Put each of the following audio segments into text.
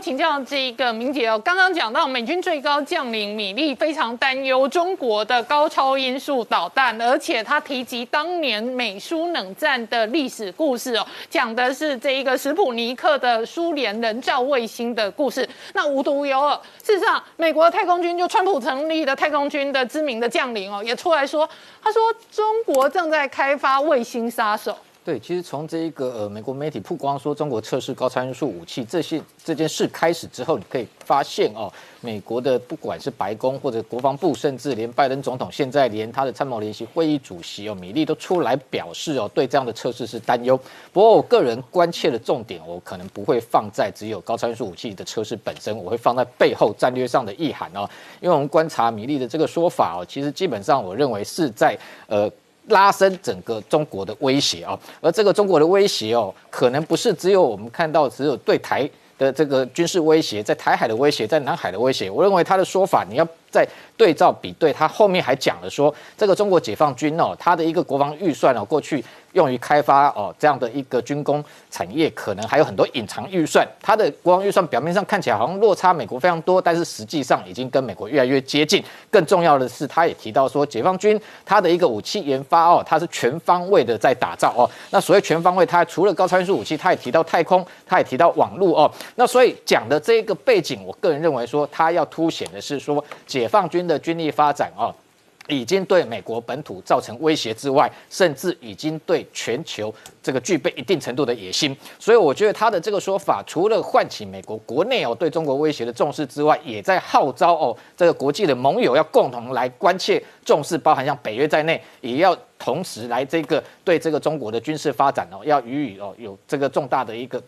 请教这一个明杰哦，刚刚讲到美军最高将领米利非常担忧中国的高超音速导弹，而且他提及当年美苏冷战的历史故事哦，讲的是这一个史普尼克的苏联人造卫星的故事。那无独有偶，事实上，美国的太空军就川普成立的太空军的知名的将领哦，也出来说，他说中国正在开发卫星杀手。对，其实从这一个呃美国媒体曝光说中国测试高参数武器这些这件事开始之后，你可以发现哦，美国的不管是白宫或者国防部，甚至连拜登总统，现在连他的参谋联席会议主席哦米利都出来表示哦，对这样的测试是担忧。不过我个人关切的重点，我可能不会放在只有高参数武器的测试本身，我会放在背后战略上的意涵哦。因为我们观察米利的这个说法哦，其实基本上我认为是在呃。拉伸整个中国的威胁啊，而这个中国的威胁哦，可能不是只有我们看到只有对台的这个军事威胁，在台海的威胁，在南海的威胁。我认为他的说法，你要再对照比对，他后面还讲了说，这个中国解放军哦，他的一个国防预算哦，过去。用于开发哦这样的一个军工产业，可能还有很多隐藏预算。它的国防预算表面上看起来好像落差美国非常多，但是实际上已经跟美国越来越接近。更重要的是，他也提到说，解放军它的一个武器研发哦，它是全方位的在打造哦。那所谓全方位，它除了高超音速武器，它也提到太空，它也提到网络哦。那所以讲的这个背景，我个人认为说，它要凸显的是说，解放军的军力发展哦。已经对美国本土造成威胁之外，甚至已经对全球这个具备一定程度的野心。所以我觉得他的这个说法，除了唤起美国国内哦对中国威胁的重视之外，也在号召哦这个国际的盟友要共同来关切重视，包含像北约在内，也要同时来这个对这个中国的军事发展哦要予以哦有这个重大的一个。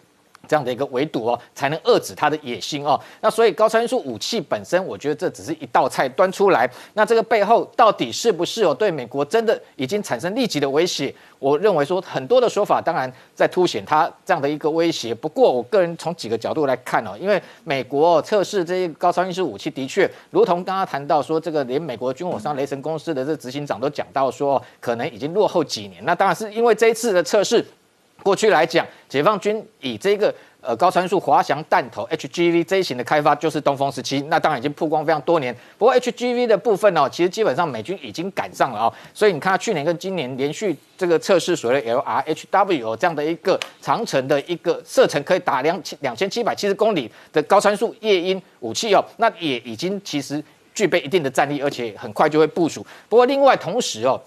这样的一个围堵哦，才能遏制他的野心哦。那所以高超音速武器本身，我觉得这只是一道菜端出来。那这个背后到底是不是有对美国真的已经产生立即的威胁？我认为说很多的说法，当然在凸显他这样的一个威胁。不过我个人从几个角度来看哦，因为美国测试这些高超音速武器，的确如同刚刚谈到说，这个连美国军火商雷神公司的这执行长都讲到说，可能已经落后几年。那当然是因为这一次的测试。过去来讲，解放军以这个呃高参数滑翔弹头 HGV 这一型的开发就是东风十七，那当然已经曝光非常多年。不过 HGV 的部分呢，其实基本上美军已经赶上了啊，所以你看去年跟今年连续这个测试所谓的 LRHW 这样的一个长程的一个射程可以打两千两千七百七十公里的高参数夜鹰武器哦，那也已经其实具备一定的战力，而且很快就会部署。不过另外同时哦。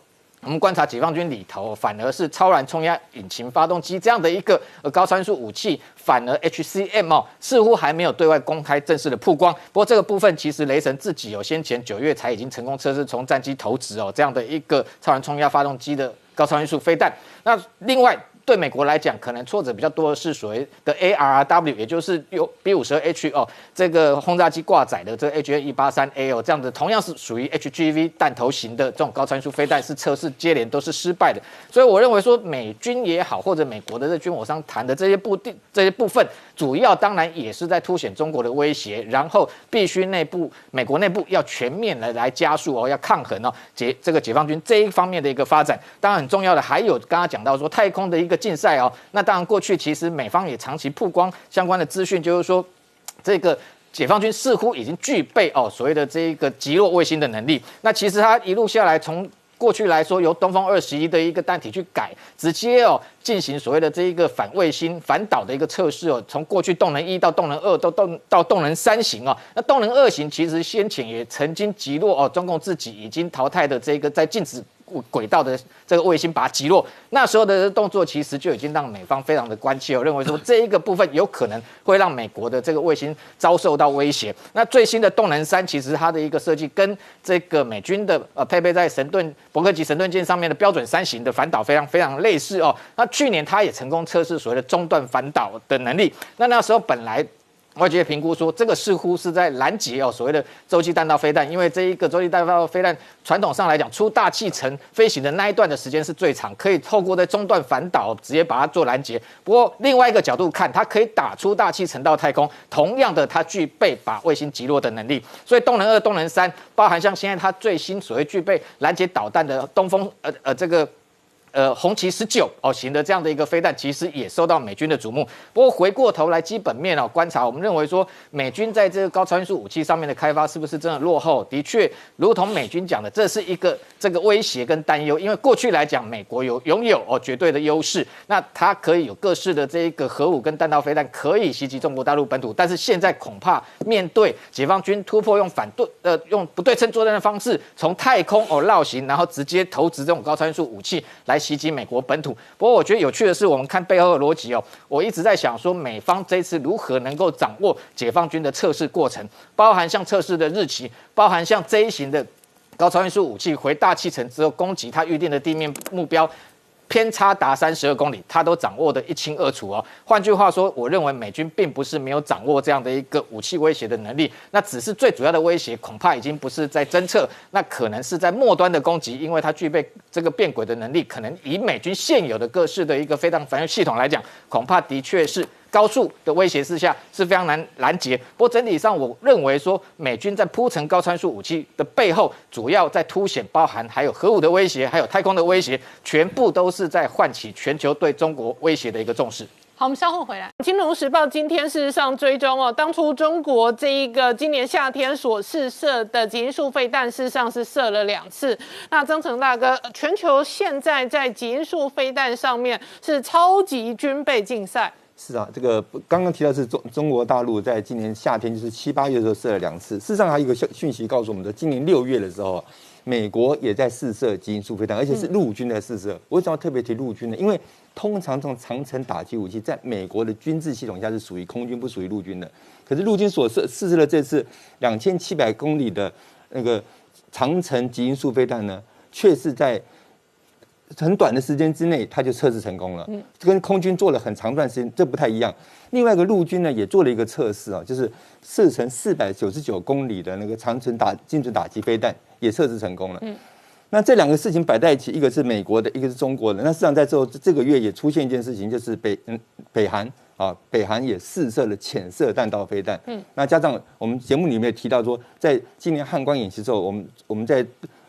我们观察解放军里头，反而是超燃冲压引擎发动机这样的一个呃高参数武器，反而 HCM 哦似乎还没有对外公开正式的曝光。不过这个部分其实雷神自己有先前九月才已经成功测试从战机投掷哦这样的一个超燃冲压发动机的高超音速飞弹。那另外。对美国来讲，可能挫折比较多的是所谓的 ARRW，也就是有 B 五十二 H 哦，这个轰炸机挂载的这个 HA 一八三 A 哦，这样子同样是属于 HGV 弹头型的这种高参数飞弹，是测试接连都是失败的。所以我认为说，美军也好，或者美国的这军火商谈的这些部定这些部分，主要当然也是在凸显中国的威胁，然后必须内部美国内部要全面的来加速哦，要抗衡哦解这个解放军这一方面的一个发展。当然很重要的还有刚刚讲到说太空的一个。竞赛哦，那当然，过去其实美方也长期曝光相关的资讯，就是说，这个解放军似乎已经具备哦所谓的这一个击落卫星的能力。那其实它一路下来，从过去来说，由东风二十一的一个弹体去改，直接哦进行所谓的这一个反卫星反导的一个测试哦，从过去动能一到动能二，到动到动能三型哦。那动能二型其实先前也曾经击落哦中共自己已经淘汰的这个在禁止。轨道的这个卫星把它击落，那时候的动作其实就已经让美方非常的关切我，认为说这一个部分有可能会让美国的这个卫星遭受到威胁。那最新的动能三其实它的一个设计跟这个美军的呃配备在神盾伯克级神盾舰上面的标准三型的反导非常非常类似哦。那去年它也成功测试所谓的中段反导的能力，那那时候本来。外界评估说，这个似乎是在拦截哦，所谓的洲际弹道飞弹，因为这一个洲际弹道飞弹传统上来讲，出大气层飞行的那一段的时间是最长，可以透过在中段反导直接把它做拦截。不过另外一个角度看，它可以打出大气层到太空，同样的，它具备把卫星击落的能力。所以动能二、动能三，包含像现在它最新所谓具备拦截导弹的东风，呃呃这个。呃红旗十九哦型的这样的一个飞弹，其实也受到美军的瞩目。不过回过头来基本面哦观察，我们认为说美军在这个高超音速武器上面的开发是不是真的落后？的确，如同美军讲的，这是一个这个威胁跟担忧。因为过去来讲，美国有拥有哦绝对的优势，那它可以有各式的这一个核武跟弹道飞弹可以袭击中国大陆本土。但是现在恐怕面对解放军突破用反对呃用不对称作战的方式，从太空哦绕行，然后直接投掷这种高超音速武器来袭击美国本土。不过我觉得有趣的是，我们看背后的逻辑哦，我一直在想说，美方这次如何能够掌握解放军的测试过程，包含像测试的日期，包含像这一型的高超音速武器回大气层之后攻击它预定的地面目标。偏差达三十二公里，他都掌握的一清二楚哦。换句话说，我认为美军并不是没有掌握这样的一个武器威胁的能力，那只是最主要的威胁恐怕已经不是在侦测，那可能是在末端的攻击，因为它具备这个变轨的能力，可能以美军现有的各式的一个非常防御系统来讲，恐怕的确是。高速的威胁之下是非常难拦截。不过整体上，我认为说美军在铺陈高参数武器的背后，主要在凸显包含还有核武的威胁，还有太空的威胁，全部都是在唤起全球对中国威胁的一个重视。好，我们稍后回来。《金融时报》今天事实上追踪哦，当初中国这一个今年夏天所试射的极音速飞弹，事实上是射了两次。那曾成大哥，全球现在在极音速飞弹上面是超级军备竞赛。是啊，这个刚刚提到是中中国大陆在今年夏天，就是七八月的时候射了两次。事实上还有一个讯讯息告诉我们的，今年六月的时候，美国也在试射基因速飞弹，而且是陆军在试射。为什么要特别提陆军呢？因为通常这种长程打击武器在美国的军事系统下是属于空军，不属于陆军的。可是陆军所试试射的这次两千七百公里的那个长程基因速飞弹呢，却是在。很短的时间之内，它就测试成功了。嗯，跟空军做了很长段时间，这不太一样。另外一个陆军呢，也做了一个测试啊，就是射程四百九十九公里的那个长程打精准打击飞弹，也测试成功了。嗯，那这两个事情摆在一起，一个是美国的，一个是中国的。那实际上在之后这个月也出现一件事情，就是北嗯北韩啊，北韩也试射了浅色弹道飞弹。嗯，那加上我们节目里面提到说，在今年汉光演习之后，我们我们在。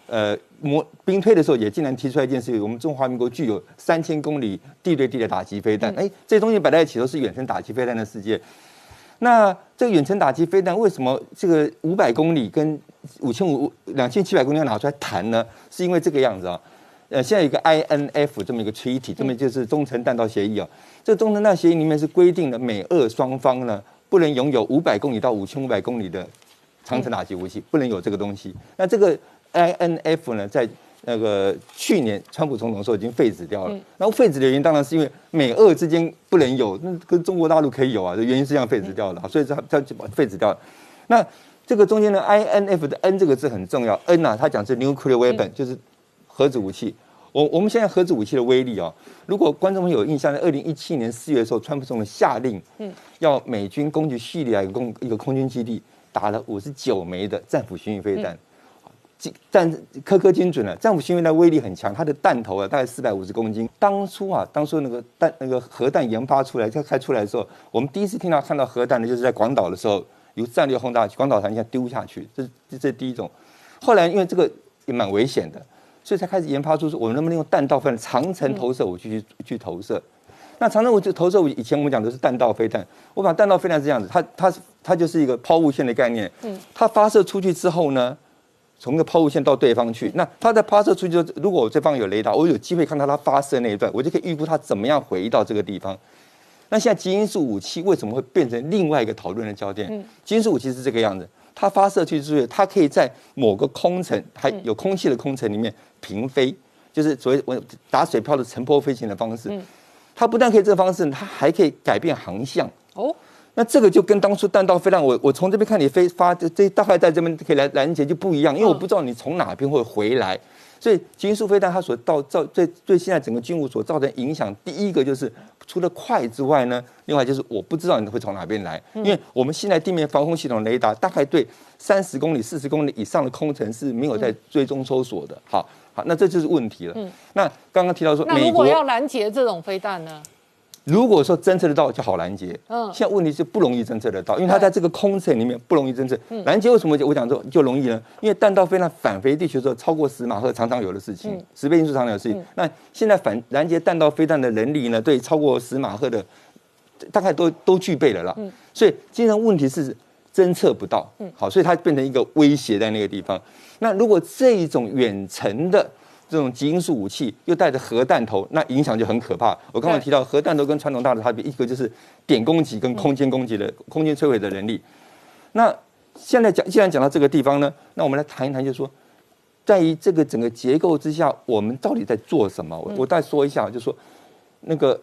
呃，模兵推的时候也竟然提出来一件事情：我们中华民国具有三千公里地对地的打击飞弹。哎，这些东西摆在一起都是远程打击飞弹的世界。那这个远程打击飞弹为什么这个五百公里跟五千五两千七百公里要拿出来谈呢？是因为这个样子啊。呃，现在有一个 INF 这么一个 treaty，这么就是中程弹道协议啊。这中程弹道协议里面是规定了美俄双方呢不能拥有五百公里到五千五百公里的长程打击武器，不能有这个东西。那这个。INF 呢，在那个去年川普总统时候已经废止掉了。然后废止的原因当然是因为美俄之间不能有，那跟中国大陆可以有啊，这原因是这样废止掉的，所以它它就把废止掉了。那这个中间的 INF 的 N 这个字很重要，N 啊，它讲是 nuclear weapon，就是核子武器。我我们现在核子武器的威力哦，如果观众们有印象，在二零一七年四月的时候，川普总统下令，嗯，要美军攻击叙利亚一个空一个空军基地，打了五十九枚的战斧巡弋飞弹。战颗颗精准了，战斧巡弋弹威力很强，它的弹头啊大概四百五十公斤。当初啊，当初那个弹那个核弹研发出来，它开出来的时候，我们第一次听到看到核弹呢，就是在广岛的时候，由战略轰炸广岛团下丢下去，这这这第一种。后来因为这个也蛮危险的，所以才开始研发出说我们能不能用弹道飞弹长程投射武器去去投射。那长城武器投射武以前我们讲的是弹道飞弹，我把弹道飞弹是这样子，它它它就是一个抛物线的概念，嗯，它发射出去之后呢？从那个抛物线到对方去，那它在发射出去，如果我这方有雷达，我有机会看到它发射那一段，我就可以预估它怎么样回到这个地方。那现在基因素武器为什么会变成另外一个讨论的焦点？基因素武器是这个样子，它发射去之后，它可以在某个空层还有空气的空层里面平飞，就是所谓我打水漂的乘坡飞行的方式。它不但可以这个方式，它还可以改变航向。哦。那这个就跟当初弹道飞弹，我我从这边看你飞发这这大概在这边可以来拦截就不一样，因为我不知道你从哪边会回来，所以基因速飞弹它所造造对对现在整个军务所造成影响，第一个就是除了快之外呢，另外就是我不知道你会从哪边来，因为我们现在地面防空系统雷达大概对三十公里、四十公里以上的空层是没有在追踪搜索的。好，好，那这就是问题了。那刚刚提到说，那如果要拦截这种飞弹呢？如果说侦测得到就好拦截，嗯现在问题是不容易侦测得到，因为它在这个空层里面不容易侦测。嗯拦截为什么我讲说就容易呢？因为弹道飞弹返回地球的时候超过十马赫常常有的事情嗯，十倍音速常常有的事情。那现在反拦截弹道飞弹的能力呢，对超过十马赫的大概都都具备了啦。嗯所以今天问题是侦测不到，嗯好，所以它变成一个威胁在那个地方。那如果这一种远程的这种极音速武器又带着核弹头，那影响就很可怕。我刚刚提到核弹头跟传统大的差别，一个就是点攻击跟空间攻击的、空间摧毁的能力。那现在讲，既然讲到这个地方呢，那我们来谈一谈，就是说，在于这个整个结构之下，我们到底在做什么？我我再说一下，就是说，那个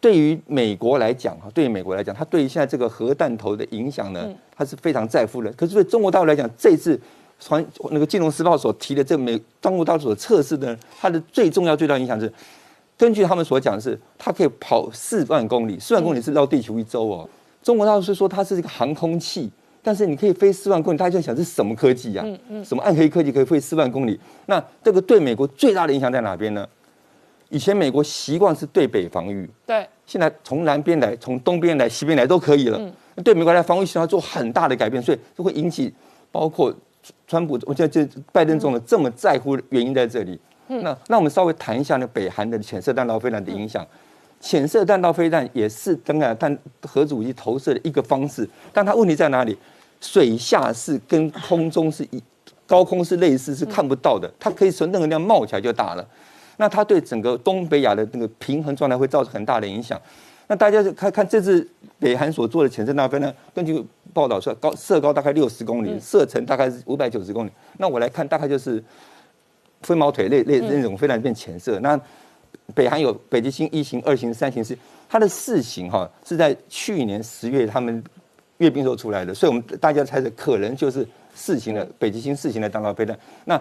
对于美国来讲哈，对于美国来讲，它对于现在这个核弹头的影响呢，它是非常在乎的。可是对中国大陆来讲，这次传那个《金融时报》所提的这个美中国大陆所测试的，它的最重要最大影响是，根据他们所讲的是，它可以跑四万公里，四万公里是绕地球一周哦。中国大陆是说它是一个航空器，但是你可以飞四万公里，大家就想这是什么科技呀、什么暗黑科技可以飞四万公里？那这个对美国最大的影响在哪边呢？以前美国习惯是对北防御，对，现在从南边来、从东边来、西边来都可以了。对美国来防御系统要做很大的改变，所以就会引起包括川普，我觉得就拜登总统这么在乎的原因在这里。那那我们稍微谈一下呢，北韩的潜射弹道飞弹的影响。潜射弹道飞弹也是当然弹核子武器投射的一个方式，但它问题在哪里？水下是跟空中是一高空是类似，是看不到的，它可以从那个地方冒起来就打了。那它对整个东北亚的那个平衡状态会造成很大的影响。那大家就看看这次北韩所做的潜射大飞呢，根据报道说高射高大概六十公里，射程大概是五百九十公里。那我来看，大概就是飞毛腿类类那种飞弹变潜射。那北韩有北极星一型、二型、三型是它的四型哈是在去年十月他们阅兵时候出来的，所以我们大家猜测可能就是四型的北极星四型的弹道飞弹。那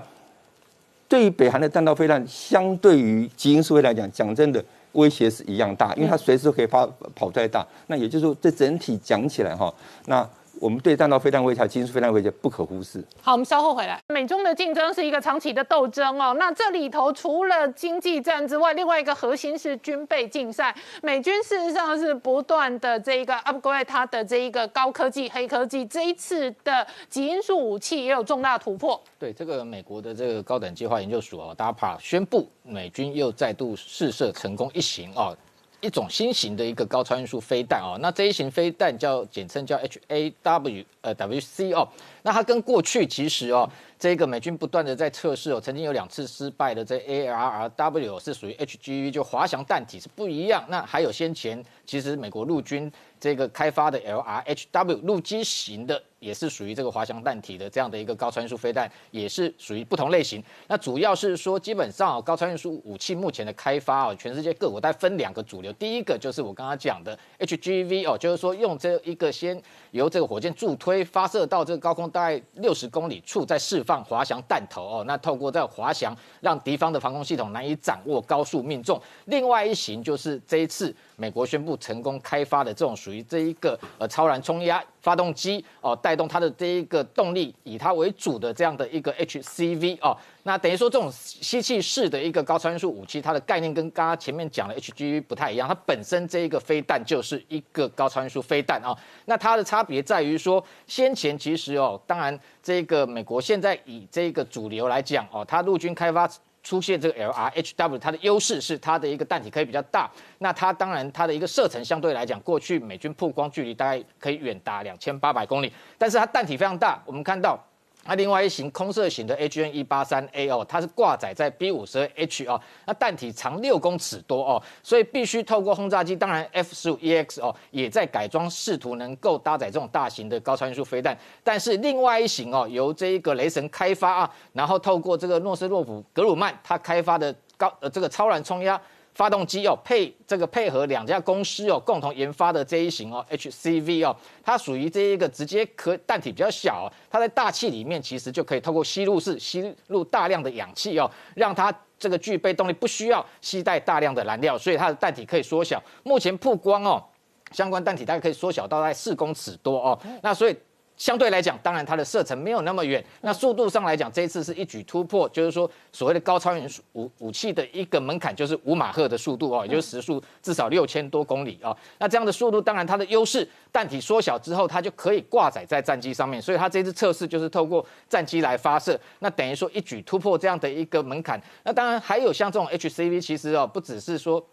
对于北韩的弹道飞弹，相对于基因数飞来讲，讲真的威胁是一样大，因为它随时都可以发跑出来大。那也就是说，这整体讲起来哈，那我们对弹道飞弹威胁、极音速飞弹威胁不可忽视。好，我们稍后回来。美中的竞争是一个长期的斗争哦。那这里头除了经济战之外，另外一个核心是军备竞赛。美军事实上是不断的这一个 upgrade 它的这一个高科技、黑科技。这一次的极音速武器也有重大突破。对这个美国的这个高等计划研究所哦，DARPA 宣布美军又再度试射成功一型哦，一种新型的一个高超音速飞弹哦。那这一型飞弹叫简称叫 HAW 呃 WC 哦。那它跟过去其实哦，这个美军不断的在测试哦，曾经有两次失败的这 ARRW 是属于 HGV 就滑翔弹体是不一样。那还有先前其实美国陆军这个开发的 LRHW 陆基型的。也是属于这个滑翔弹体的这样的一个高超音速飞弹，也是属于不同类型。那主要是说，基本上、哦、高超音速武器目前的开发哦，全世界各国在分两个主流。第一个就是我刚刚讲的 HGV 哦，就是说用这一个先由这个火箭助推发射到这个高空大概六十公里处，在释放滑翔弹头哦。那透过这滑翔，让敌方的防空系统难以掌握，高速命中。另外一型就是这一次美国宣布成功开发的这种属于这一个呃超燃冲压发动机哦，带动它的这一个动力以它为主的这样的一个 HCV 哦，那等于说这种吸气式的一个高超音速武器，它的概念跟刚刚前面讲的 HGV 不太一样，它本身这一个飞弹就是一个高超音速飞弹哦，那它的差别在于说，先前其实哦，当然这个美国现在以这个主流来讲哦，它陆军开发。出现这个 LRHW，它的优势是它的一个弹体可以比较大，那它当然它的一个射程相对来讲，过去美军曝光距离大概可以远达两千八百公里，但是它弹体非常大，我们看到。那另外一型空射型的 AGN 一八三 A 哦，它是挂载在 B 五十 H 哦，那弹体长六公尺多哦，所以必须透过轰炸机，当然 F 十五 EX 哦也在改装，试图能够搭载这种大型的高超音速飞弹。但是另外一型哦，由这一个雷神开发啊，然后透过这个诺斯洛普格鲁曼他开发的高呃这个超燃冲压。发动机哦，配这个配合两家公司哦共同研发的这一型哦 HCV 哦，它属于这一个直接可弹体比较小、哦，它在大气里面其实就可以透过吸入式吸入大量的氧气哦，让它这个具备动力，不需要携带大量的燃料，所以它的弹体可以缩小。目前曝光哦，相关弹体大概可以缩小到大概四公尺多哦，那所以。相对来讲，当然它的射程没有那么远，那速度上来讲，这一次是一举突破，就是说所谓的高超音速武武器的一个门槛，就是五马赫的速度哦，也就是时速至少六千多公里啊。那这样的速度，当然它的优势，弹体缩小之后，它就可以挂载在战机上面，所以它这次测试就是透过战机来发射，那等于说一举突破这样的一个门槛。那当然还有像这种 HCV，其实哦，不只是说。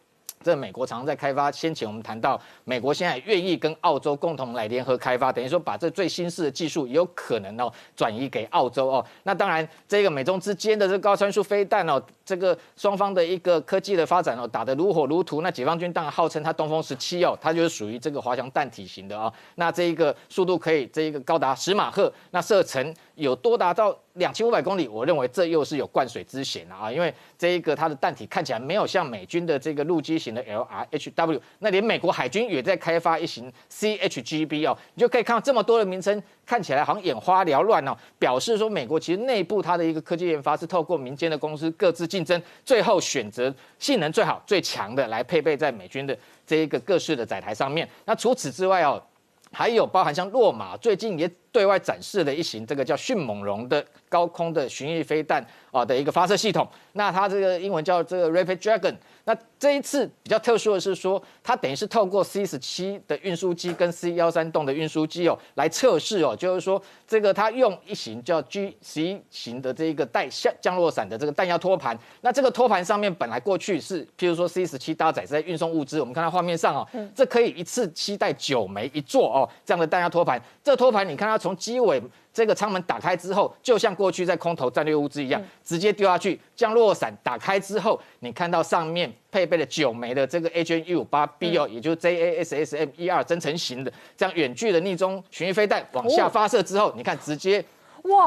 这美国常常在开发，先前我们谈到，美国现在愿意跟澳洲共同来联合开发，等于说把这最新式的技术有可能哦转移给澳洲哦。那当然，这个美中之间的这高参数飞弹哦，这个双方的一个科技的发展哦，打得如火如荼。那解放军当然号称它东风十七哦，它就是属于这个滑翔弹体型的啊。那这一个速度可以这一个高达十马赫，那射程有多达到。两千五百公里，我认为这又是有灌水之嫌了啊！因为这一个它的弹体看起来没有像美军的这个陆基型的 LRHW，那连美国海军也在开发一型 CHGB 哦，你就可以看到这么多的名称，看起来好像眼花缭乱哦，表示说美国其实内部它的一个科技研发是透过民间的公司各自竞争，最后选择性能最好最强的来配备在美军的这一个各式的载台上面。那除此之外哦，还有包含像洛马最近也对外展示了一型这个叫迅猛龙的。高空的巡弋飞弹啊的一个发射系统，那它这个英文叫这个 Rapid Dragon。那这一次比较特殊的是说，它等于是透过 C 十七的运输机跟 C 幺三栋的运输机哦来测试哦，就是说这个它用一型叫 G 十一型的这一个带降降落伞的这个弹药托盘。那这个托盘上面本来过去是，譬如说 C 十七搭载在运送物资，我们看到画面上哦，这可以一次期待九枚一座哦这样的弹药托盘。这托盘你看它从机尾。这个舱门打开之后，就像过去在空投战略物资一样，直接丢下去。降落伞打开之后，你看到上面配备了九枚的这个 H U 八 B 哦，也就是 J A S S M 一二增程型的这样远距的逆中巡弋飞弹往下发射之后，你看直接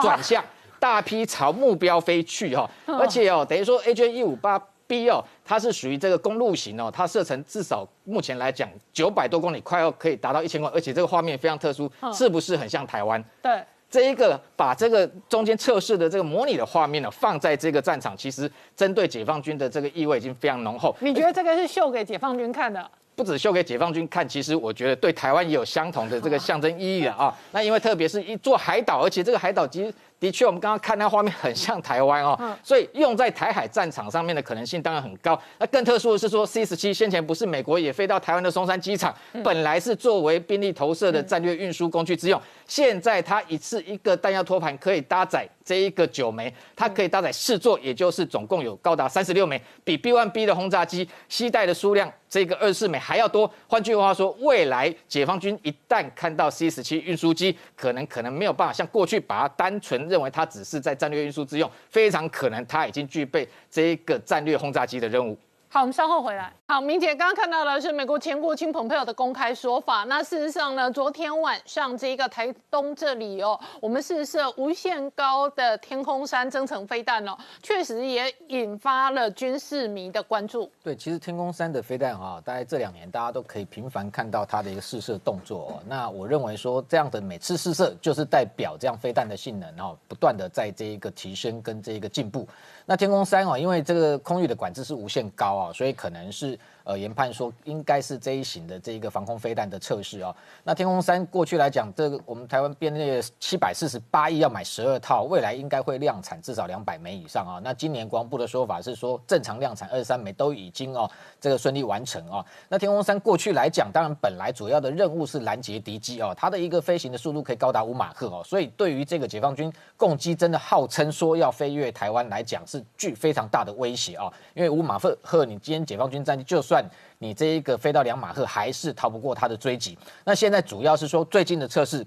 转向，大批朝目标飞去哈。而且哦，等于说 HJ 一五八 B 哦，它是属于这个公路型哦，它射程至少目前来讲九百多公里，快要可以达到一千公里，而且这个画面非常特殊，是不是很像台湾？对。这一个把这个中间测试的这个模拟的画面呢，放在这个战场，其实针对解放军的这个意味已经非常浓厚。你觉得这个是秀给解放军看的？不止秀给解放军看，其实我觉得对台湾也有相同的这个象征意义的啊。那因为特别是一座海岛，而且这个海岛其实。的确，我们刚刚看那画面很像台湾哦，所以用在台海战场上面的可能性当然很高。那更特殊的是说，C 十七先前不是美国也飞到台湾的松山机场，本来是作为兵力投射的战略运输工具之用，现在它一次一个弹药托盘可以搭载这一个九枚，它可以搭载四座，也就是总共有高达三十六枚，比 B one B 的轰炸机携带的数量这个二十四枚还要多。换句话说，未来解放军一旦看到 C 十七运输机，可能可能没有办法像过去把它单纯。认为它只是在战略运输之用，非常可能它已经具备这一个战略轰炸机的任务。好，我们稍后回来。好，明姐刚刚看到的是美国前国务卿蓬佩奥的公开说法。那事实上呢，昨天晚上这一个台东这里哦，我们试射无限高的天空山增程飞弹哦，确实也引发了军事迷的关注。对，其实天空山的飞弹哈，大概这两年大家都可以频繁看到它的一个试射动作。那我认为说这样的每次试射，就是代表这样飞弹的性能哦，不断的在这一个提升跟这一个进步。那天空三哦，因为这个空域的管制是无限高啊，所以可能是。呃，研判说应该是这一型的这一个防空飞弹的测试哦。那天空三过去来讲，这个我们台湾编列七百四十八亿要买十二套，未来应该会量产至少两百枚以上啊。那今年国防部的说法是说，正常量产二十三枚都已经哦，这个顺利完成啊。那天空三过去来讲，当然本来主要的任务是拦截敌机哦，它的一个飞行的速度可以高达五马赫哦，所以对于这个解放军攻击真的号称说要飞越台湾来讲，是具非常大的威胁啊。因为五马赫，你今天解放军战机就算算你这一个飞到两马赫，还是逃不过它的追击。那现在主要是说最近的测试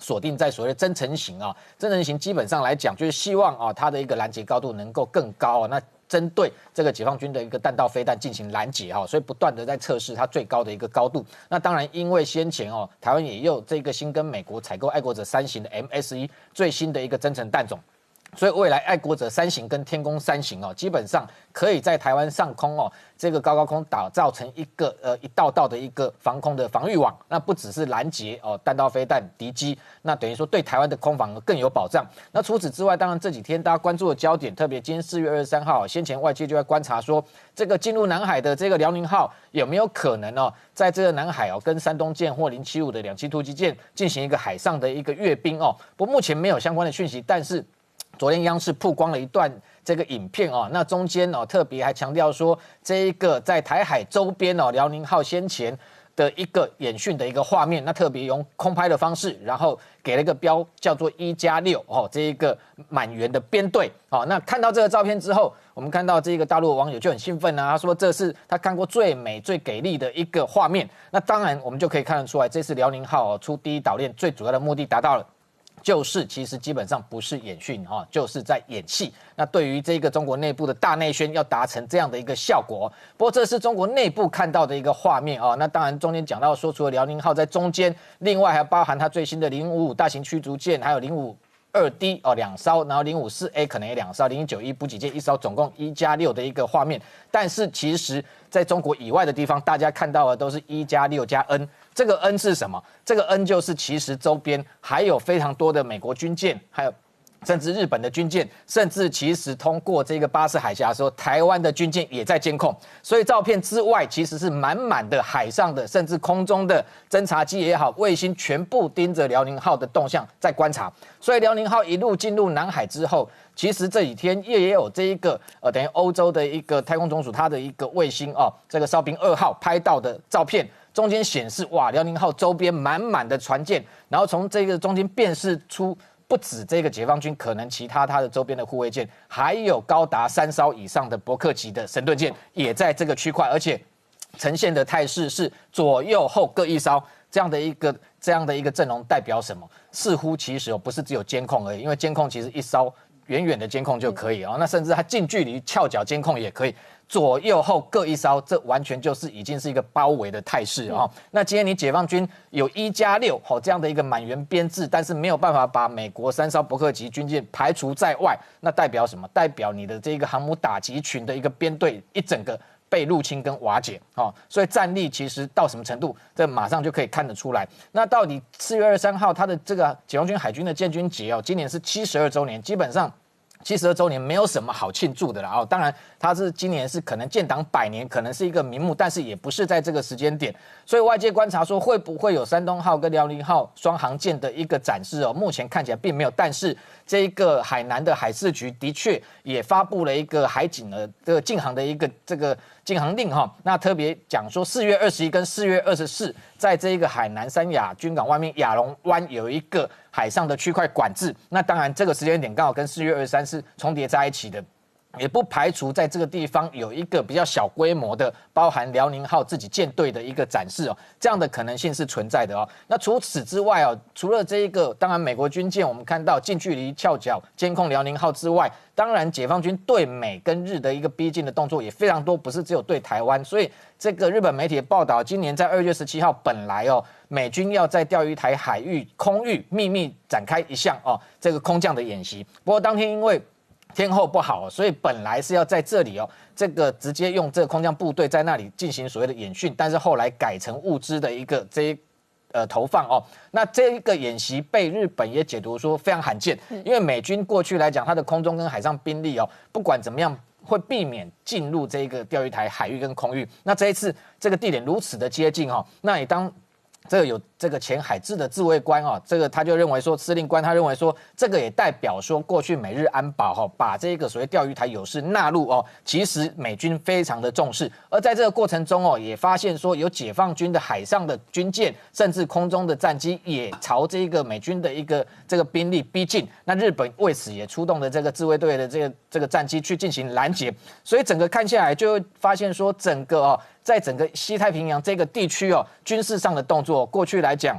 锁定在所谓的增程型啊，增程型基本上来讲就是希望啊它的一个拦截高度能够更高啊。那针对这个解放军的一个弹道飞弹进行拦截哈，所以不断的在测试它最高的一个高度。那当然因为先前哦台湾也有这个新跟美国采购爱国者三型的 M S 一最新的一个增程弹种。所以未来爱国者三型跟天宫三型哦，基本上可以在台湾上空哦，这个高高空打造成一个呃一道道的一个防空的防御网。那不只是拦截哦弹道飞弹敌机，那等于说对台湾的空防更有保障。那除此之外，当然这几天大家关注的焦点，特别今天四月二十三号，先前外界就在观察说，这个进入南海的这个辽宁号有没有可能哦，在这个南海哦跟山东舰或零七五的两栖突击舰进行一个海上的一个阅兵哦。不过目前没有相关的讯息，但是。昨天央视曝光了一段这个影片哦，那中间哦特别还强调说，这一个在台海周边哦，辽宁号先前的一个演训的一个画面，那特别用空拍的方式，然后给了一个标叫做一加六哦，这一个满员的编队哦，那看到这个照片之后，我们看到这个大陆网友就很兴奋啊，他说这是他看过最美最给力的一个画面。那当然我们就可以看得出来，这次辽宁号出第一岛链最主要的目的达到了。就是其实基本上不是演训哈，就是在演戏。那对于这个中国内部的大内宣要达成这样的一个效果，不过这是中国内部看到的一个画面啊。那当然中间讲到说，除了辽宁号在中间，另外还包含它最新的零五五大型驱逐舰，还有零五二 D 哦两艘，然后零五四 A 可能也两艘，零九一补给舰一艘，总共一加六的一个画面。但是其实在中国以外的地方，大家看到的都是一加六加 N。这个 N 是什么？这个 N 就是其实周边还有非常多的美国军舰，还有甚至日本的军舰，甚至其实通过这个巴士海峡的时候，台湾的军舰也在监控。所以照片之外，其实是满满的海上的，甚至空中的侦察机也好，卫星全部盯着辽宁号的动向在观察。所以辽宁号一路进入南海之后，其实这几天也也有这一个呃，等于欧洲的一个太空总署它的一个卫星哦，这个哨兵二号拍到的照片。中间显示哇，辽宁号周边满满的船舰，然后从这个中间辨识出不止这个解放军，可能其他它的周边的护卫舰，还有高达三艘以上的伯克级的神盾舰也在这个区块，而且呈现的态势是左右后各一艘这样的一个这样的一个阵容，代表什么？似乎其实哦不是只有监控而已，因为监控其实一艘远远的监控就可以哦，那甚至它近距离翘脚监控也可以。左右后各一艘，这完全就是已经是一个包围的态势啊！那今天你解放军有一加六吼这样的一个满员编制，但是没有办法把美国三艘伯克级军舰排除在外，那代表什么？代表你的这个航母打击群的一个编队一整个被入侵跟瓦解啊！所以战力其实到什么程度，这马上就可以看得出来。那到底四月二十三号它的这个解放军海军的建军节哦，今年是七十二周年，基本上。七十二周年没有什么好庆祝的了哦，当然它是今年是可能建党百年，可能是一个名目，但是也不是在这个时间点，所以外界观察说会不会有山东号跟辽宁号双航舰的一个展示哦，目前看起来并没有，但是这个海南的海事局的确也发布了一个海警的这个禁航的一个这个。禁航令哈，那特别讲说四月二十一跟四月二十四，在这一个海南三亚军港外面亚龙湾有一个海上的区块管制，那当然这个时间点刚好跟四月二十三是重叠在一起的。也不排除在这个地方有一个比较小规模的，包含辽宁号自己舰队的一个展示哦，这样的可能性是存在的哦。那除此之外哦，除了这一个，当然美国军舰我们看到近距离翘脚监控辽宁号之外，当然解放军对美跟日的一个逼近的动作也非常多，不是只有对台湾。所以这个日本媒体的报道，今年在二月十七号，本来哦美军要在钓鱼台海域空域秘密展开一项哦这个空降的演习，不过当天因为天候不好，所以本来是要在这里哦，这个直接用这个空降部队在那里进行所谓的演训，但是后来改成物资的一个这呃投放哦。那这一个演习被日本也解读说非常罕见，因为美军过去来讲，它的空中跟海上兵力哦，不管怎么样会避免进入这个钓鱼台海域跟空域。那这一次这个地点如此的接近哦，那你当。这个有这个前海自的自卫官啊，这个他就认为说，司令官他认为说，这个也代表说，过去美日安保哈，把这个所谓钓鱼台有事纳入哦，其实美军非常的重视，而在这个过程中哦，也发现说，有解放军的海上的军舰，甚至空中的战机也朝这个美军的一个这个兵力逼近，那日本为此也出动了这个自卫队的这个这个战机去进行拦截，所以整个看下来就会发现说，整个哦。在整个西太平洋这个地区哦，军事上的动作，过去来讲，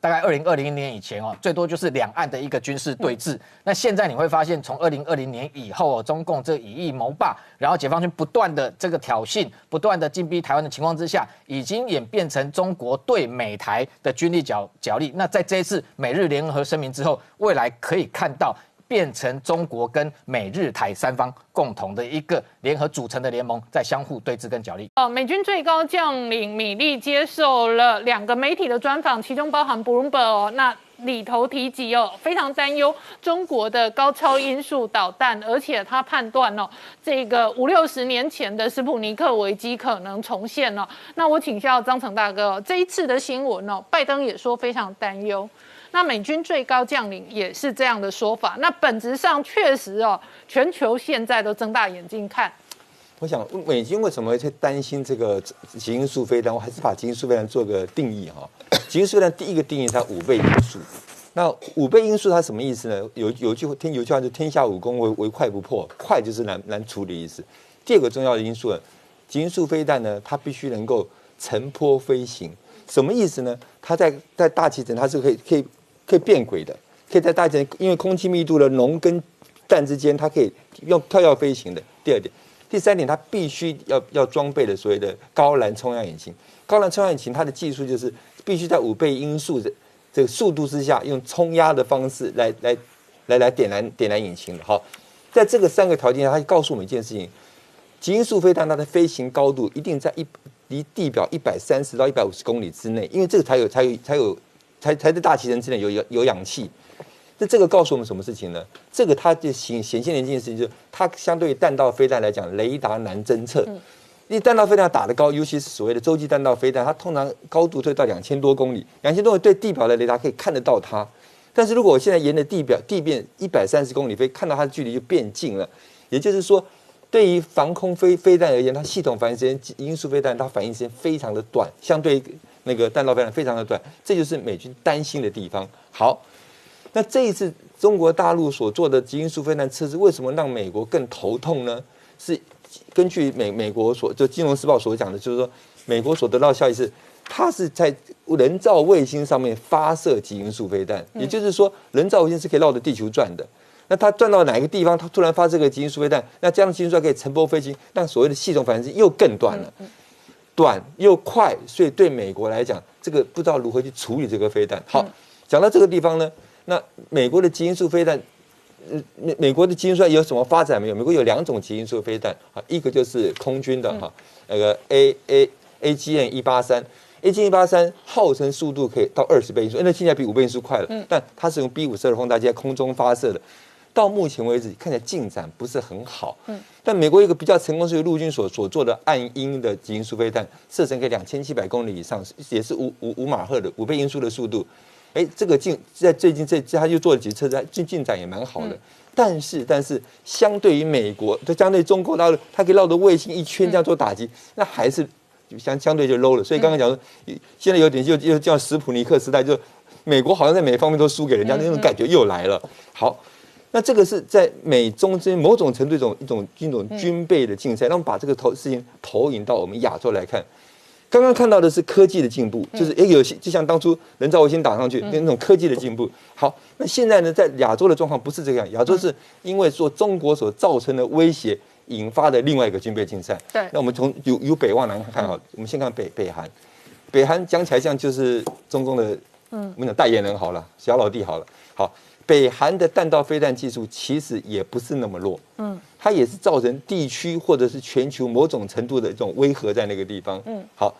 大概二零二零年以前哦，最多就是两岸的一个军事对峙。那现在你会发现，从二零二零年以后哦，中共这以疫谋霸，然后解放军不断的这个挑衅，不断的进逼台湾的情况之下，已经演变成中国对美台的军力角角力。那在这一次美日联合声明之后，未来可以看到。变成中国跟美日台三方共同的一个联合组成的联盟，在相互对峙跟角力。哦，美军最高将领米利接受了两个媒体的专访，其中包含 Bloomberg 哦，那里头提及哦，非常担忧中国的高超音速导弹，而且他判断哦，这个五六十年前的斯普尼克危机可能重现了。那我请教张成大哥哦，这一次的新闻哦，拜登也说非常担忧。那美军最高将领也是这样的说法。那本质上确实哦，全球现在都睁大眼睛看。我想，美军为什么会担心这个极音速飞弹？我还是把极音速飞弹做个定义哈。极音速飞弹第一个定义它五倍音速。那五倍音速它什么意思呢？有有句听有句话就天下武功唯唯快不破，快就是难难处理意思。第二个重要的因素，极音速飞弹呢，它必须能够乘坡飞行。什么意思呢？它在在大气层它是可以可以。可以变轨的，可以在大气层，因为空气密度的浓跟淡之间，它可以用跳跃飞行的。第二点，第三点，它必须要要装备的所谓的高燃冲压引擎。高燃冲压引擎它的技术就是必须在五倍音速的这个速度之下，用冲压的方式来来来来点燃点燃引擎的。好，在这个三个条件下，它就告诉我们一件事情：极音速飞弹它的飞行高度一定在一离地表一百三十到一百五十公里之内，因为这个才有才有才有。才才在大气层之内有有有氧气，那这个告诉我们什么事情呢？这个它就显显现的一件事情，就是它相对于弹道飞弹来讲，雷达难侦测。因为弹道飞弹打得高，尤其是所谓的洲际弹道飞弹，它通常高度会到两千多公里，两千多公里对地表的雷达可以看得到它。但是如果我现在沿着地表地面一百三十公里飞，看到它的距离就变近了。也就是说，对于防空飞飞弹而言，它系统反应时间音速飞弹它反应时间非常的短，相对。那个弹道飞弹非常的短，这就是美军担心的地方。好，那这一次中国大陆所做的极音速飞弹测试，为什么让美国更头痛呢？是根据美美国所就《金融时报》所讲的，就是说美国所得到消息是，它是在人造卫星上面发射极音速飞弹，也就是说人造卫星是可以绕着地球转的。那它转到哪一个地方，它突然发这个极音速飞弹，那这样的极音速可以乘波飞行，让所谓的系统反应是又更短了。短又快，所以对美国来讲，这个不知道如何去处理这个飞弹。好，讲到这个地方呢，那美国的基因素飞弹，呃，美美国的基因素有什么发展没有？美国有两种基因素飞弹啊，一个就是空军的哈，那个 A A A G N 一八三，A G N 一八三号称速度可以到二十倍音速，那现在比五倍音速快了。嗯，但它是用 B 五十二轰炸机在空中发射的。到目前为止，看起来进展不是很好。嗯，但美国一个比较成功是陆军所所做的暗鹰的极音速飞弹，射程可以两千七百公里以上，也是五五五马赫的五倍音速的速度。哎，这个进在最近这他又做了几次，在进进展也蛮好的。但是但是，相对于美国，它相对中国大陆，它可以绕着卫星一圈这样做打击，那还是相相对就 low 了。所以刚刚讲说，现在有点就就叫史普尼克时代，就美国好像在每方面都输给人家那种感觉又来了。好。那这个是在美中之间某种程度一种一种一种军备的竞赛，那我们把这个投事情投影到我们亚洲来看。刚刚看到的是科技的进步，就是诶有些就像当初人造卫星打上去那种科技的进步。好，那现在呢，在亚洲的状况不是这样，亚洲是因为说中国所造成的威胁引发的另外一个军备竞赛。对，那我们从由由北往南看好，我们先看北北韩，北韩讲起来像就是中共的嗯，我们讲代言人好了，小老弟好了，好。北韩的弹道飞弹技术其实也不是那么弱，嗯，它也是造成地区或者是全球某种程度的这种威吓在那个地方，嗯，好，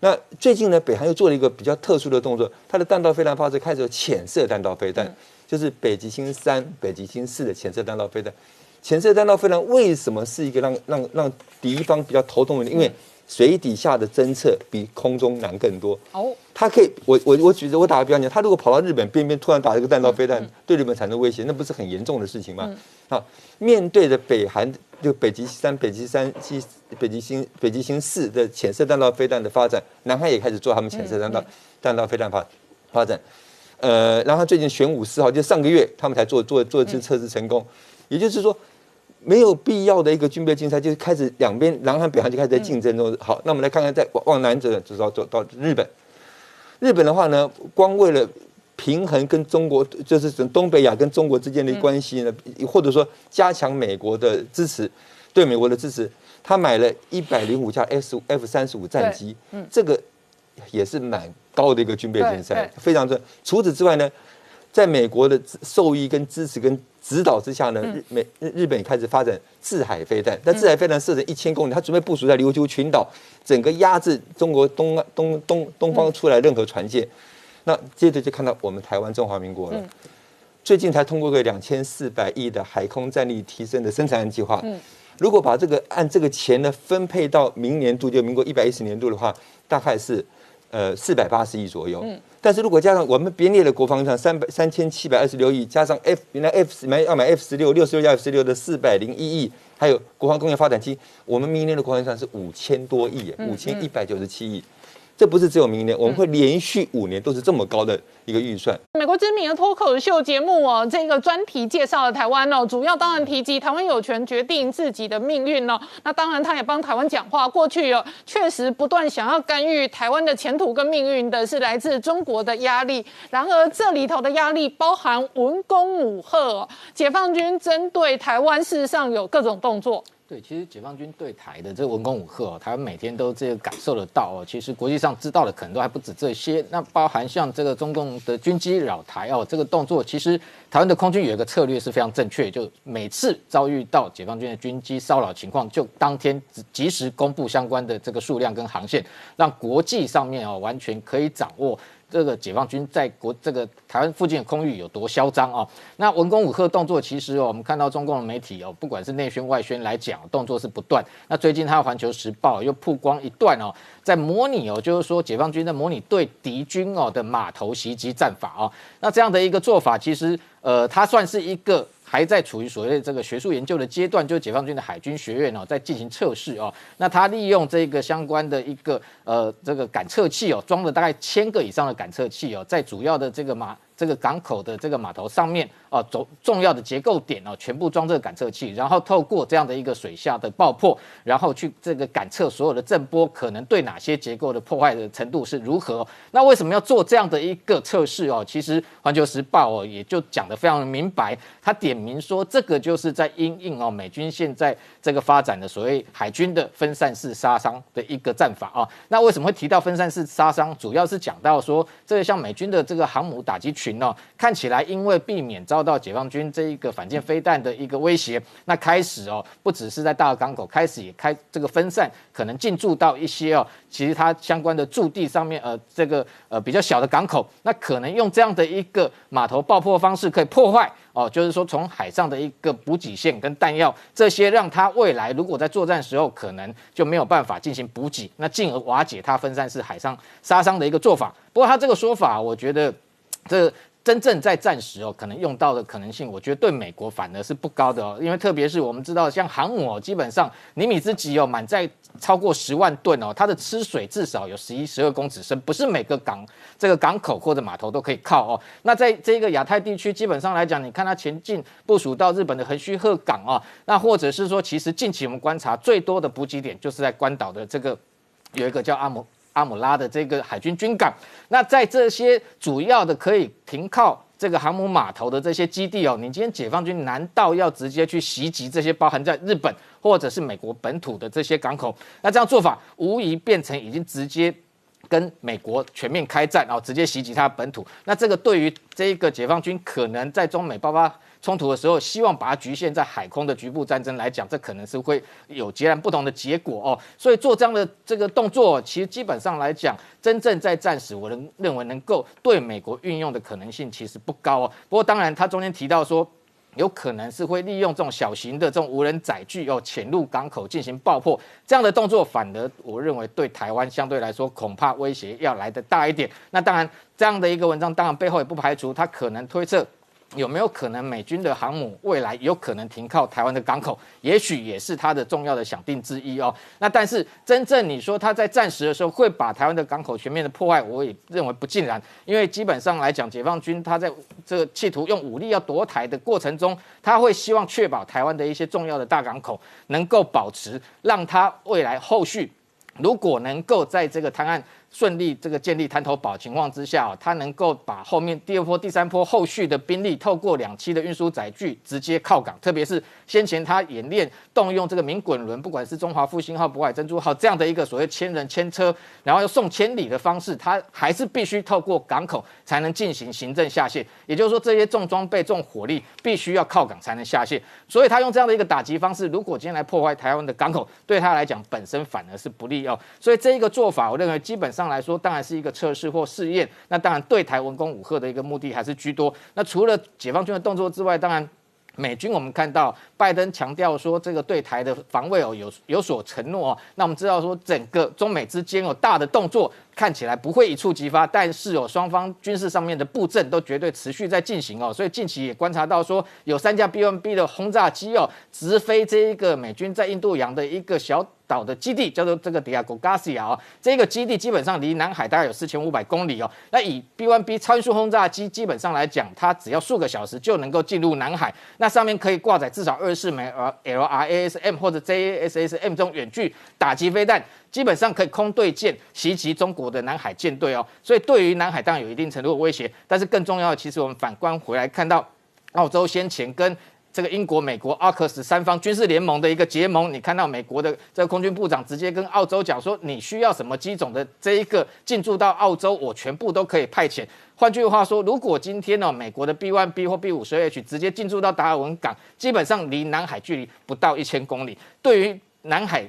那最近呢，北韩又做了一个比较特殊的动作，它的弹道飞弹发射开始有潜射弹道飞弹，就是北极星三、北极星四的潜射弹道飞弹。潜射弹道飞弹为什么是一个让让让敌方比较头痛的？因为水底下的侦测比空中难更多。哦，它可以，我我我举着我打个比方讲，他如果跑到日本边边突然打这个弹道飞弹，对日本产生威胁，那不是很严重的事情吗？好，面对着北韩就北极三、北极三、七北极星、北极星四的潜射弹道飞弹的发展，南韩也开始做他们潜射弹道弹道飞弹发发展。呃，然后最近玄武四号就上个月他们才做做做一次测试成功，也就是说。没有必要的一个军备竞赛，就是开始两边南韩、北韩就开始在竞争中。好，那我们来看看，再往南走，走到走到日本。日本的话呢，光为了平衡跟中国，就是东北亚跟中国之间的关系呢，或者说加强美国的支持，对美国的支持，他买了一百零五架 F F 三十五战机，这个也是蛮高的一个军备竞赛，非常重。除此之外呢？在美国的受益跟支持跟指导之下呢，日美日日本也开始发展制海飞弹，但制海飞弹射程一千公里，它准备部署在琉球群岛，整个压制中国东岸东东东方出来任何船舰。那接着就看到我们台湾中华民国了，最近才通过个两千四百亿的海空战力提升的生产计划。如果把这个按这个钱呢分配到明年度，就民国一百一十年度的话，大概是呃四百八十亿左右。但是如果加上我们编列的国防预算三百三千七百二十六亿，加上 F 原来 F 买要买 F 十六六十六加 F 十六的四百零一亿，还有国防工业发展期，我们明年的国防预算是五千多亿，五千一百九十七亿。这不是只有明年，我们会连续五年都是这么高的一个预算。美国知名的脱口秀节目哦，这个专题介绍了台湾哦，主要当然提及台湾有权决定自己的命运哦。那当然，他也帮台湾讲话。过去哦，确实不断想要干预台湾的前途跟命运的是来自中国的压力。然而，这里头的压力包含文攻武赫，解放军针对台湾事实上有各种动作。对，其实解放军对台的这个文攻武赫，台湾每天都这个感受得到哦。其实国际上知道的可能都还不止这些。那包含像这个中共的军机扰台哦，这个动作，其实台湾的空军有一个策略是非常正确，就每次遭遇到解放军的军机骚扰情况，就当天及时公布相关的这个数量跟航线，让国际上面哦完全可以掌握。这个解放军在国这个台湾附近的空域有多嚣张啊？那文攻武赫动作，其实哦，我们看到中共的媒体哦，不管是内宣外宣来讲，动作是不断。那最近他的《环球时报》又曝光一段哦，在模拟哦，就是说解放军在模拟对敌军哦的码头袭击战法哦。那这样的一个做法，其实呃，它算是一个。还在处于所谓这个学术研究的阶段，就是解放军的海军学院哦，在进行测试哦。那他利用这个相关的一个呃这个感测器哦，装了大概千个以上的感测器哦，在主要的这个马。这个港口的这个码头上面啊，重重要的结构点哦，全部装这个感测器，然后透过这样的一个水下的爆破，然后去这个感测所有的震波可能对哪些结构的破坏的程度是如何。那为什么要做这样的一个测试哦？其实《环球时报》哦也就讲得非常明白，他点名说这个就是在因应哦美军现在这个发展的所谓海军的分散式杀伤的一个战法啊。那为什么会提到分散式杀伤？主要是讲到说这个像美军的这个航母打击群。哦，看起来因为避免遭到解放军这一个反舰飞弹的一个威胁，那开始哦，不只是在大港口，开始也开这个分散，可能进驻到一些哦，其实它相关的驻地上面，呃，这个呃比较小的港口，那可能用这样的一个码头爆破方式可以破坏哦，就是说从海上的一个补给线跟弹药这些，让它未来如果在作战时候可能就没有办法进行补给，那进而瓦解它分散式海上杀伤的一个做法。不过他这个说法，我觉得。这真正在战时哦，可能用到的可能性，我觉得对美国反而是不高的哦，因为特别是我们知道，像航母哦，基本上尼米兹级哦，满载超过十万吨哦，它的吃水至少有十一、十二公尺深，不是每个港这个港口或者码头都可以靠哦。那在这个亚太地区，基本上来讲，你看它前进部署到日本的横须贺港啊，那或者是说，其实近期我们观察最多的补给点，就是在关岛的这个有一个叫阿姆。阿姆拉的这个海军军港，那在这些主要的可以停靠这个航母码头的这些基地哦，你今天解放军难道要直接去袭击这些包含在日本或者是美国本土的这些港口？那这样做法无疑变成已经直接跟美国全面开战，然后直接袭击它本土。那这个对于这个解放军可能在中美爆发。冲突的时候，希望把它局限在海空的局部战争来讲，这可能是会有截然不同的结果哦。所以做这样的这个动作，其实基本上来讲，真正在战时，我能认为能够对美国运用的可能性其实不高哦。不过当然，他中间提到说，有可能是会利用这种小型的这种无人载具哦，潜入港口进行爆破，这样的动作反而我认为对台湾相对来说恐怕威胁要来的大一点。那当然，这样的一个文章，当然背后也不排除他可能推测。有没有可能美军的航母未来有可能停靠台湾的港口？也许也是它的重要的想定之一哦。那但是真正你说他在战时的时候会把台湾的港口全面的破坏，我也认为不尽然。因为基本上来讲，解放军他在这个企图用武力要夺台的过程中，他会希望确保台湾的一些重要的大港口能够保持，让他未来后续如果能够在这个滩岸。顺利这个建立滩头堡情况之下，它能够把后面第二波、第三波后续的兵力透过两栖的运输载具直接靠港，特别是先前它演练动用这个明滚轮，不管是中华复兴号、渤海珍珠号这样的一个所谓千人千车，然后要送千里的方式，它还是必须透过港口才能进行行政下线。也就是说，这些重装备、重火力必须要靠港才能下线。所以，他用这样的一个打击方式，如果今天来破坏台湾的港口，对他来讲本身反而是不利哦。所以，这一个做法，我认为基本上上来说，当然是一个测试或试验。那当然，对台文攻武赫的一个目的还是居多。那除了解放军的动作之外，当然。美军我们看到拜登强调说这个对台的防卫哦有有所承诺哦，那我们知道说整个中美之间有大的动作看起来不会一触即发，但是有双方军事上面的布阵都绝对持续在进行哦，所以近期也观察到说有三架 B1B 的轰炸机哦直飞这一个美军在印度洋的一个小。岛的基地叫做这个迪亚戈加西亚哦，这个基地基本上离南海大概有四千五百公里哦。那以 B1B 超音速轰炸机基本上来讲，它只要数个小时就能够进入南海。那上面可以挂载至少二十四枚呃 LRASM 或者 JASSM 这种远距打击飞弹，基本上可以空对舰袭击中国的南海舰队哦。所以对于南海当然有一定程度的威胁，但是更重要的，其实我们反观回来看到，澳洲先前跟这个英国、美国、阿克斯三方军事联盟的一个结盟，你看到美国的这个空军部长直接跟澳洲讲说，你需要什么机种的这一个进驻到澳洲，我全部都可以派遣。换句话说，如果今天呢，美国的 B1B 或 B52H 直接进驻到达尔文港，基本上离南海距离不到一千公里，对于南海。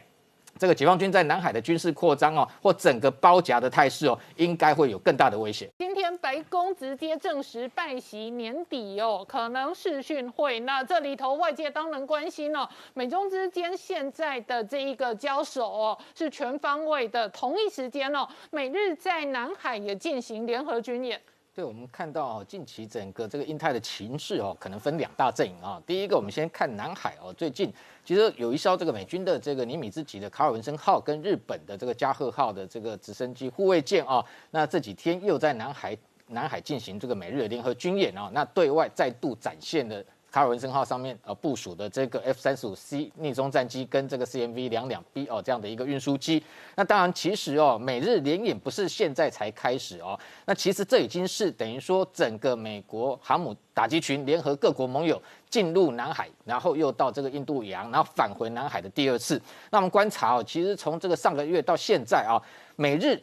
这个解放军在南海的军事扩张哦，或整个包夹的态势哦，应该会有更大的威胁。今天白宫直接证实拜习年底哦，可能视讯会。那这里头外界当然关心哦，美中之间现在的这一个交手哦，是全方位的。同一时间哦，美日在南海也进行联合军演。对，我们看到近期整个这个印太的情势哦，可能分两大阵营啊。第一个，我们先看南海哦，最近其实有一艘这个美军的这个尼米兹级的卡尔文森号跟日本的这个加贺号的这个直升机护卫舰啊，那这几天又在南海南海进行这个美日联合军演啊，那对外再度展现了。卡尔文森号上面呃部署的这个 F 三十五 C 逆中战机跟这个 CMV 两两 B 哦这样的一个运输机，那当然其实哦美日联演不是现在才开始哦，那其实这已经是等于说整个美国航母打击群联合各国盟友进入南海，然后又到这个印度洋，然后返回南海的第二次。那我们观察哦，其实从这个上个月到现在啊，美日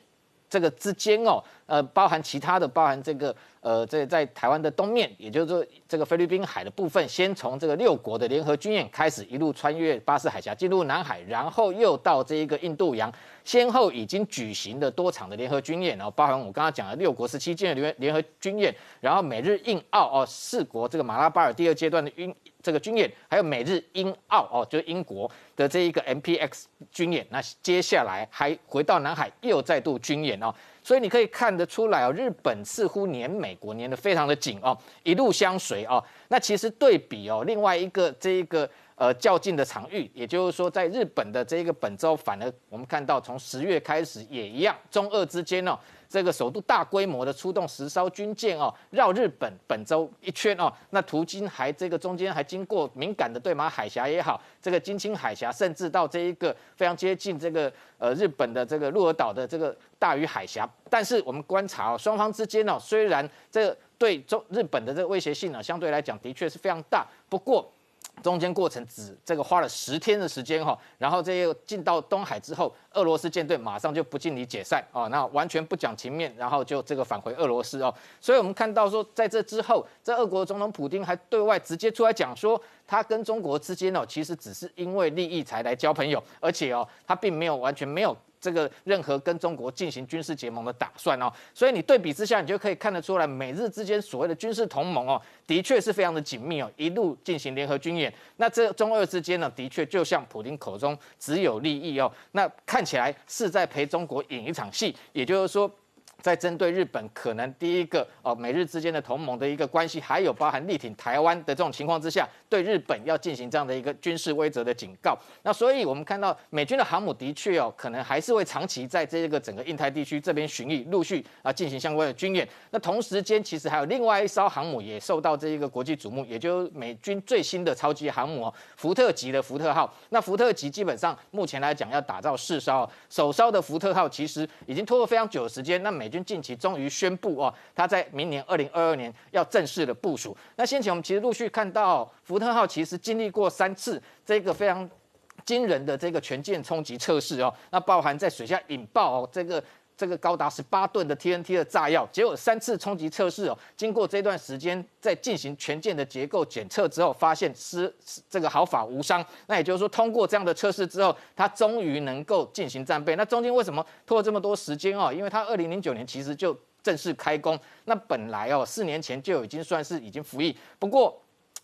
这个之间哦，呃包含其他的，包含这个。呃，这在台湾的东面，也就是说这个菲律宾海的部分，先从这个六国的联合军演开始，一路穿越巴士海峡进入南海，然后又到这一个印度洋，先后已经举行了多场的联合军演，然后包含我刚刚讲的六国十七舰联联合军演，然后美日印澳哦四国这个马拉巴尔第二阶段的军这个军演，还有美日英澳哦就是英国的这一个 MPX 军演，那接下来还回到南海又再度军演哦。所以你可以看得出来哦，日本似乎黏美国黏得非常的紧哦，一路相随哦。那其实对比哦，另外一个这一个呃较劲的场域，也就是说，在日本的这一个本州，反而我们看到从十月开始也一样，中俄之间哦。这个首都大规模的出动十艘军舰哦，绕日本本州一圈哦，那途经还这个中间还经过敏感的对马海峡也好，这个金青海峡，甚至到这一个非常接近这个呃日本的这个鹿儿岛的这个大隅海峡。但是我们观察哦，双方之间哦，虽然这对中日本的这个威胁性呢，相对来讲的确是非常大，不过。中间过程只这个花了十天的时间哈，然后这又进到东海之后，俄罗斯舰队马上就不尽力解散哦，那完全不讲情面，然后就这个返回俄罗斯哦。所以我们看到说，在这之后，这俄国总统普京还对外直接出来讲说，他跟中国之间哦，其实只是因为利益才来交朋友，而且哦，他并没有完全没有。这个任何跟中国进行军事结盟的打算哦，所以你对比之下，你就可以看得出来，美日之间所谓的军事同盟哦，的确是非常的紧密哦，一路进行联合军演。那这中俄之间呢，的确就像普京口中只有利益哦，那看起来是在陪中国演一场戏，也就是说。在针对日本可能第一个哦美日之间的同盟的一个关系，还有包含力挺台湾的这种情况之下，对日本要进行这样的一个军事威则的警告。那所以我们看到美军的航母的确哦，可能还是会长期在这个整个印太地区这边巡弋，陆续啊进行相关的军演。那同时间其实还有另外一艘航母也受到这一个国际瞩目，也就是美军最新的超级航母哦，福特级的福特号。那福特级基本上目前来讲要打造四艘，首艘的福特号其实已经拖了非常久的时间。那美美军近期终于宣布哦，他在明年二零二二年要正式的部署。那先前我们其实陆续看到福特号其实经历过三次这个非常惊人的这个全舰冲击测试哦，那包含在水下引爆哦这个。这个高达十八吨的 TNT 的炸药，结果三次冲击测试哦，经过这段时间在进行全舰的结构检测之后，发现是这个毫发无伤。那也就是说，通过这样的测试之后，它终于能够进行战备。那中间为什么拖了这么多时间哦？因为它二零零九年其实就正式开工，那本来哦四年前就已经算是已经服役，不过。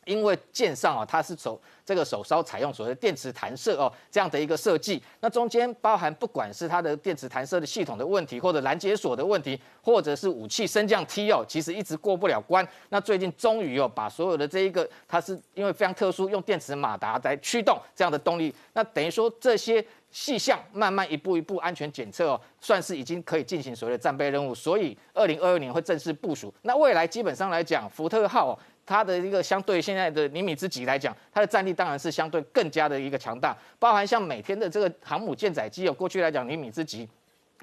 因为舰上啊，它是手这个手烧采用所谓的电磁弹射哦这样的一个设计，那中间包含不管是它的电磁弹射的系统的问题，或者拦截锁的问题，或者是武器升降梯哦，其实一直过不了关。那最近终于哦把所有的这一个，它是因为非常特殊，用电磁马达来驱动这样的动力，那等于说这些细项慢慢一步一步安全检测哦，算是已经可以进行所谓的战备任务，所以二零二二年会正式部署。那未来基本上来讲，福特号。它的一个相对现在的尼米兹级来讲，它的战力当然是相对更加的一个强大，包含像每天的这个航母舰载机哦，过去来讲尼米兹级。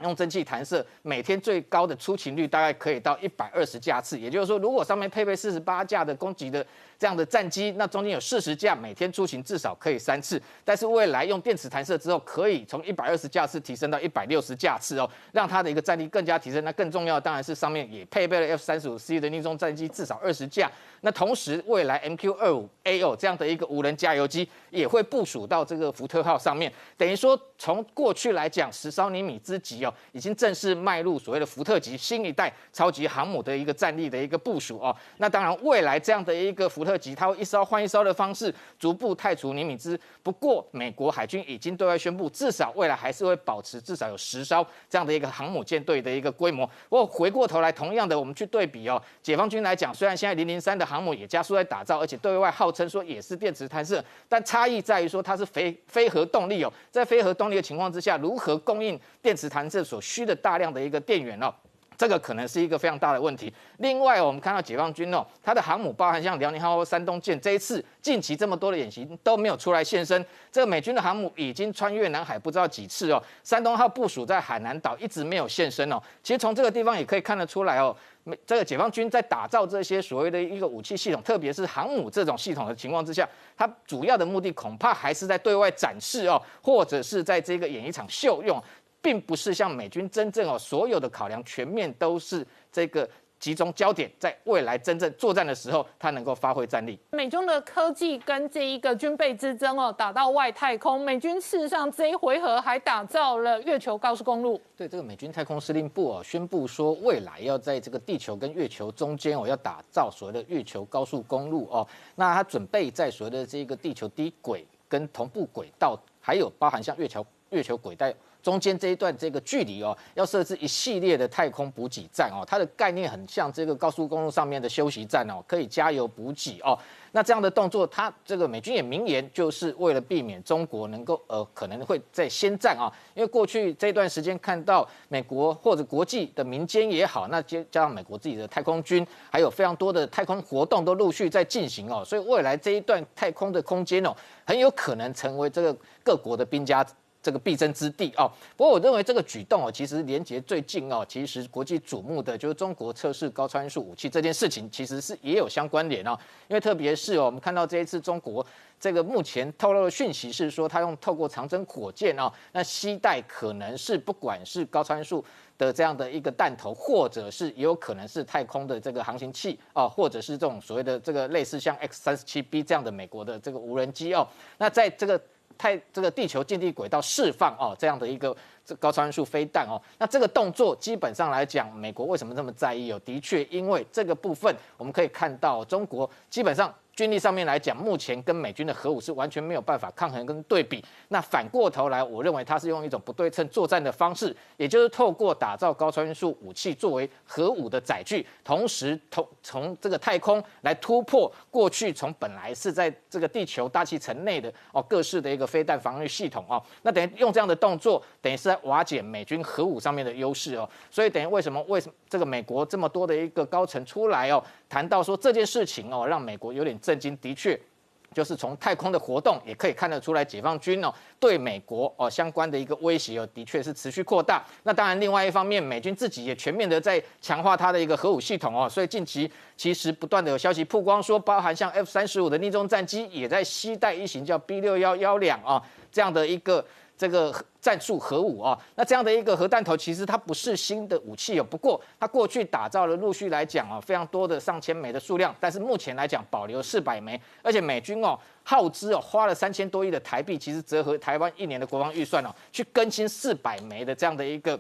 用蒸汽弹射，每天最高的出勤率大概可以到一百二十架次。也就是说，如果上面配备四十八架的攻击的这样的战机，那中间有四十架每天出勤至少可以三次。但是未来用电磁弹射之后，可以从一百二十架次提升到一百六十架次哦，让它的一个战力更加提升。那更重要的当然是上面也配备了 F 三十五 C 的逆中战机至少二十架。那同时未来 MQ 二五 A 哦这样的一个无人加油机也会部署到这个福特号上面。等于说，从过去来讲，十艘尼米之级哦。已经正式迈入所谓的福特级新一代超级航母的一个战力的一个部署哦。那当然，未来这样的一个福特级，它会一艘换一艘的方式逐步汰除尼米兹。不过，美国海军已经对外宣布，至少未来还是会保持至少有十艘这样的一个航母舰队的一个规模。不过，回过头来，同样的，我们去对比哦，解放军来讲，虽然现在零零三的航母也加速在打造，而且对外号称说也是电磁弹射，但差异在于说它是非非核动力哦，在非核动力的情况之下，如何供应电磁弹射所需的大量的一个电源哦，这个可能是一个非常大的问题。另外，我们看到解放军哦，它的航母包含像辽宁号、山东舰，这一次近期这么多的演习都没有出来现身。这个美军的航母已经穿越南海不知道几次哦，山东号部署在海南岛一直没有现身哦。其实从这个地方也可以看得出来哦，美这个解放军在打造这些所谓的一个武器系统，特别是航母这种系统的情况之下，它主要的目的恐怕还是在对外展示哦，或者是在这个演一场秀用。并不是像美军真正哦，所有的考量全面都是这个集中焦点，在未来真正作战的时候，它能够发挥战力。美中的科技跟这一个军备之争哦，打到外太空，美军事实上这一回合还打造了月球高速公路。对，这个美军太空司令部哦，宣布说未来要在这个地球跟月球中间哦，要打造所谓的月球高速公路哦。那它准备在所谓的这个地球低轨跟同步轨道，还有包含像月球月球轨道。中间这一段这个距离哦，要设置一系列的太空补给站哦，它的概念很像这个高速公路上面的休息站哦，可以加油补给哦。那这样的动作，它这个美军也明言，就是为了避免中国能够呃可能会在先战啊。因为过去这段时间看到美国或者国际的民间也好，那加加上美国自己的太空军，还有非常多的太空活动都陆续在进行哦，所以未来这一段太空的空间哦，很有可能成为这个各国的兵家。这个必争之地哦，不过我认为这个举动哦，其实连接最近哦，其实国际瞩目的就是中国测试高超音速武器这件事情，其实是也有相关联哦。因为特别是哦，我们看到这一次中国这个目前透露的讯息是说，它用透过长征火箭哦，那携带可能是不管是高超音速的这样的一个弹头，或者是也有可能是太空的这个航行器哦，或者是这种所谓的这个类似像 X 三十七 B 这样的美国的这个无人机哦，那在这个。太这个地球近地轨道释放哦，这样的一个这高超音速飞弹哦，那这个动作基本上来讲，美国为什么这么在意哦？的确，因为这个部分我们可以看到，中国基本上军力上面来讲，目前跟美军的核武是完全没有办法抗衡跟对比。那反过头来，我认为它是用一种不对称作战的方式，也就是透过打造高超音速武器作为核武的载具，同时同从这个太空来突破过去从本来是在这个地球大气层内的哦各式的一个飞弹防御系统哦，那等于用这样的动作，等于是在瓦解美军核武上面的优势哦。所以等于为什么为什么这个美国这么多的一个高层出来哦，谈到说这件事情哦，让美国有点。震惊，的确，就是从太空的活动也可以看得出来，解放军哦对美国哦相关的一个威胁哦，的确是持续扩大。那当然，另外一方面，美军自己也全面的在强化它的一个核武系统哦，所以近期其实不断的有消息曝光说，包含像 F 三十五的逆中战机也在携带一型叫 B 六幺幺两啊这样的一个。这个战术核武啊，那这样的一个核弹头，其实它不是新的武器哦。不过它过去打造了，陆续来讲啊，非常多的上千枚的数量，但是目前来讲保留四百枚，而且美军哦耗资哦花了三千多亿的台币，其实折合台湾一年的国防预算哦，去更新四百枚的这样的一个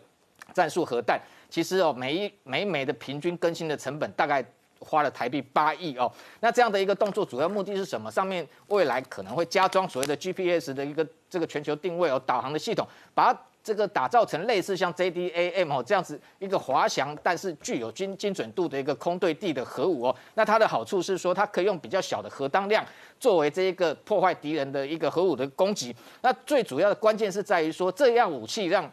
战术核弹，其实哦每一每一枚的平均更新的成本大概。花了台币八亿哦，那这样的一个动作主要目的是什么？上面未来可能会加装所谓的 GPS 的一个这个全球定位哦导航的系统，把这个打造成类似像 JDAM 哦这样子一个滑翔但是具有精精准度的一个空对地的核武哦。那它的好处是说它可以用比较小的核当量作为这一个破坏敌人的一个核武的攻击。那最主要的关键是在于说这样武器让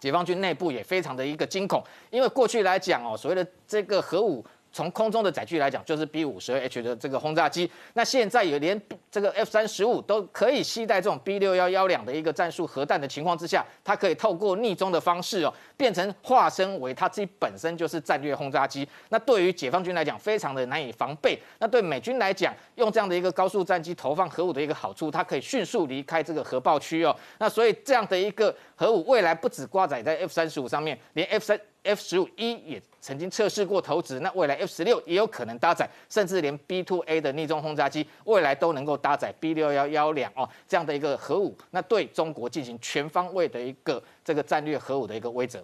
解放军内部也非常的一个惊恐，因为过去来讲哦所谓的这个核武。从空中的载具来讲，就是 B 五十二 H 的这个轰炸机。那现在也连这个 F 三十五都可以携带这种 B 六幺幺两的一个战术核弹的情况之下，它可以透过逆中的方式哦，变成化身为它自己本身就是战略轰炸机。那对于解放军来讲，非常的难以防备。那对美军来讲，用这样的一个高速战机投放核武的一个好处，它可以迅速离开这个核爆区哦。那所以这样的一个核武，未来不止挂载在 F 三十五上面，连 F 三。F 十五 E 也曾经测试过投掷，那未来 F 十六也有可能搭载，甚至连 B two A 的逆中轰炸机未来都能够搭载 B 六幺幺两哦这样的一个核武，那对中国进行全方位的一个这个战略核武的一个威慑。